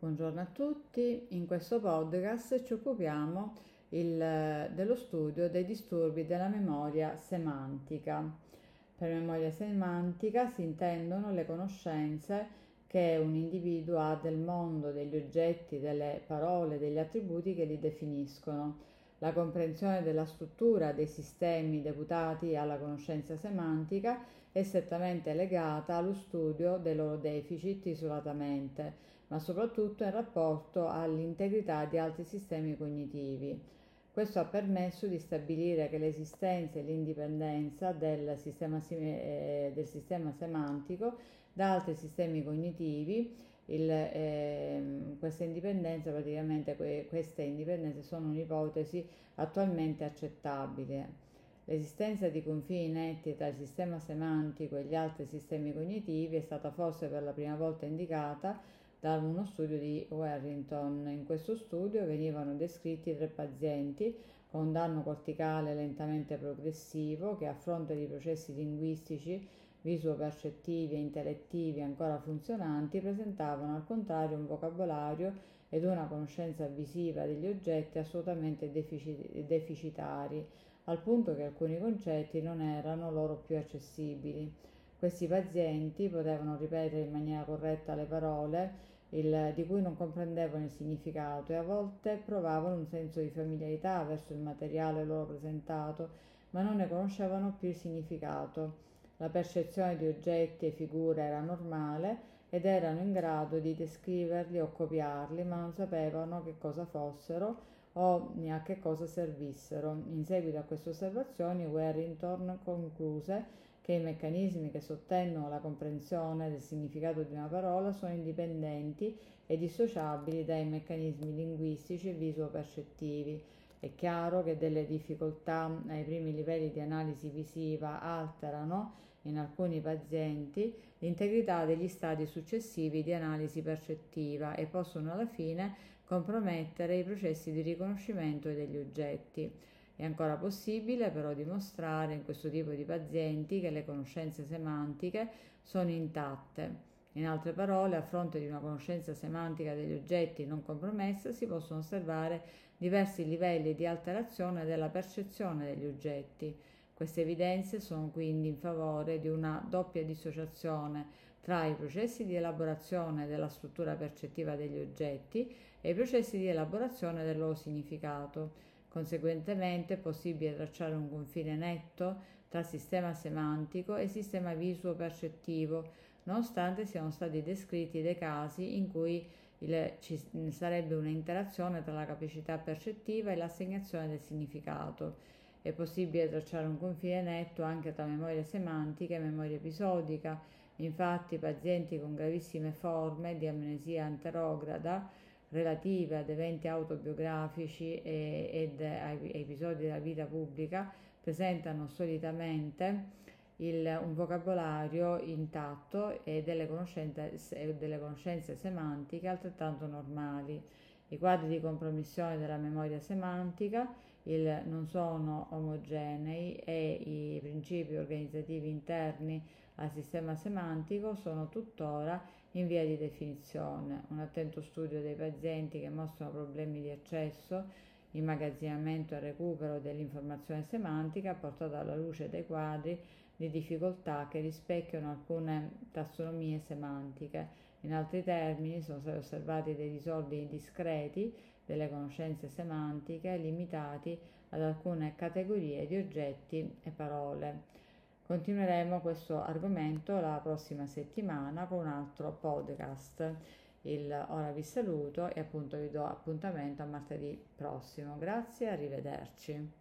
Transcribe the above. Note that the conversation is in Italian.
Buongiorno a tutti, in questo podcast ci occupiamo il, dello studio dei disturbi della memoria semantica. Per memoria semantica si intendono le conoscenze che un individuo ha del mondo, degli oggetti, delle parole, degli attributi che li definiscono. La comprensione della struttura dei sistemi deputati alla conoscenza semantica è strettamente legata allo studio dei loro deficit isolatamente ma soprattutto in rapporto all'integrità di altri sistemi cognitivi. Questo ha permesso di stabilire che l'esistenza e l'indipendenza del sistema, eh, del sistema semantico da altri sistemi cognitivi, il, eh, questa indipendenza, praticamente que, queste indipendenze sono un'ipotesi attualmente accettabile. L'esistenza di confini netti tra il sistema semantico e gli altri sistemi cognitivi è stata forse per la prima volta indicata da uno studio di Warrington. In questo studio venivano descritti tre pazienti con danno corticale lentamente progressivo che a fronte di processi linguistici visuo-percettivi e intellettivi ancora funzionanti presentavano al contrario un vocabolario ed una conoscenza visiva degli oggetti assolutamente deficitari, al punto che alcuni concetti non erano loro più accessibili. Questi pazienti potevano ripetere in maniera corretta le parole il, di cui non comprendevano il significato e a volte provavano un senso di familiarità verso il materiale loro presentato, ma non ne conoscevano più il significato. La percezione di oggetti e figure era normale ed erano in grado di descriverli o copiarli, ma non sapevano che cosa fossero o a che cosa servissero. In seguito a queste osservazioni, Warrington concluse che i meccanismi che sottendono la comprensione del significato di una parola sono indipendenti e dissociabili dai meccanismi linguistici e visuo-percettivi. È chiaro che delle difficoltà ai primi livelli di analisi visiva alterano, in alcuni pazienti, l'integrità degli stadi successivi di analisi percettiva e possono alla fine compromettere i processi di riconoscimento degli oggetti. È ancora possibile però dimostrare in questo tipo di pazienti che le conoscenze semantiche sono intatte. In altre parole, a fronte di una conoscenza semantica degli oggetti non compromessa, si possono osservare diversi livelli di alterazione della percezione degli oggetti. Queste evidenze sono quindi in favore di una doppia dissociazione tra i processi di elaborazione della struttura percettiva degli oggetti e i processi di elaborazione del loro significato Conseguentemente è possibile tracciare un confine netto tra sistema semantico e sistema visuo-percettivo, nonostante siano stati descritti dei casi in cui il, ci sarebbe un'interazione tra la capacità percettiva e l'assegnazione del significato. È possibile tracciare un confine netto anche tra memoria semantica e memoria episodica. Infatti, pazienti con gravissime forme di amnesia anterograda relative ad eventi autobiografici ed a episodi della vita pubblica presentano solitamente il, un vocabolario intatto e delle conoscenze, delle conoscenze semantiche altrettanto normali. I quadri di compromissione della memoria semantica il, non sono omogenei e i principi organizzativi interni al sistema semantico sono tuttora in via di definizione. Un attento studio dei pazienti che mostrano problemi di accesso, immagazzinamento e recupero dell'informazione semantica ha portato alla luce dei quadri di difficoltà che rispecchiano alcune tassonomie semantiche. In altri termini sono stati osservati dei disordini discreti delle conoscenze semantiche limitati ad alcune categorie di oggetti e parole. Continueremo questo argomento la prossima settimana con un altro podcast. Il, ora vi saluto e appunto vi do appuntamento a martedì prossimo. Grazie, arrivederci.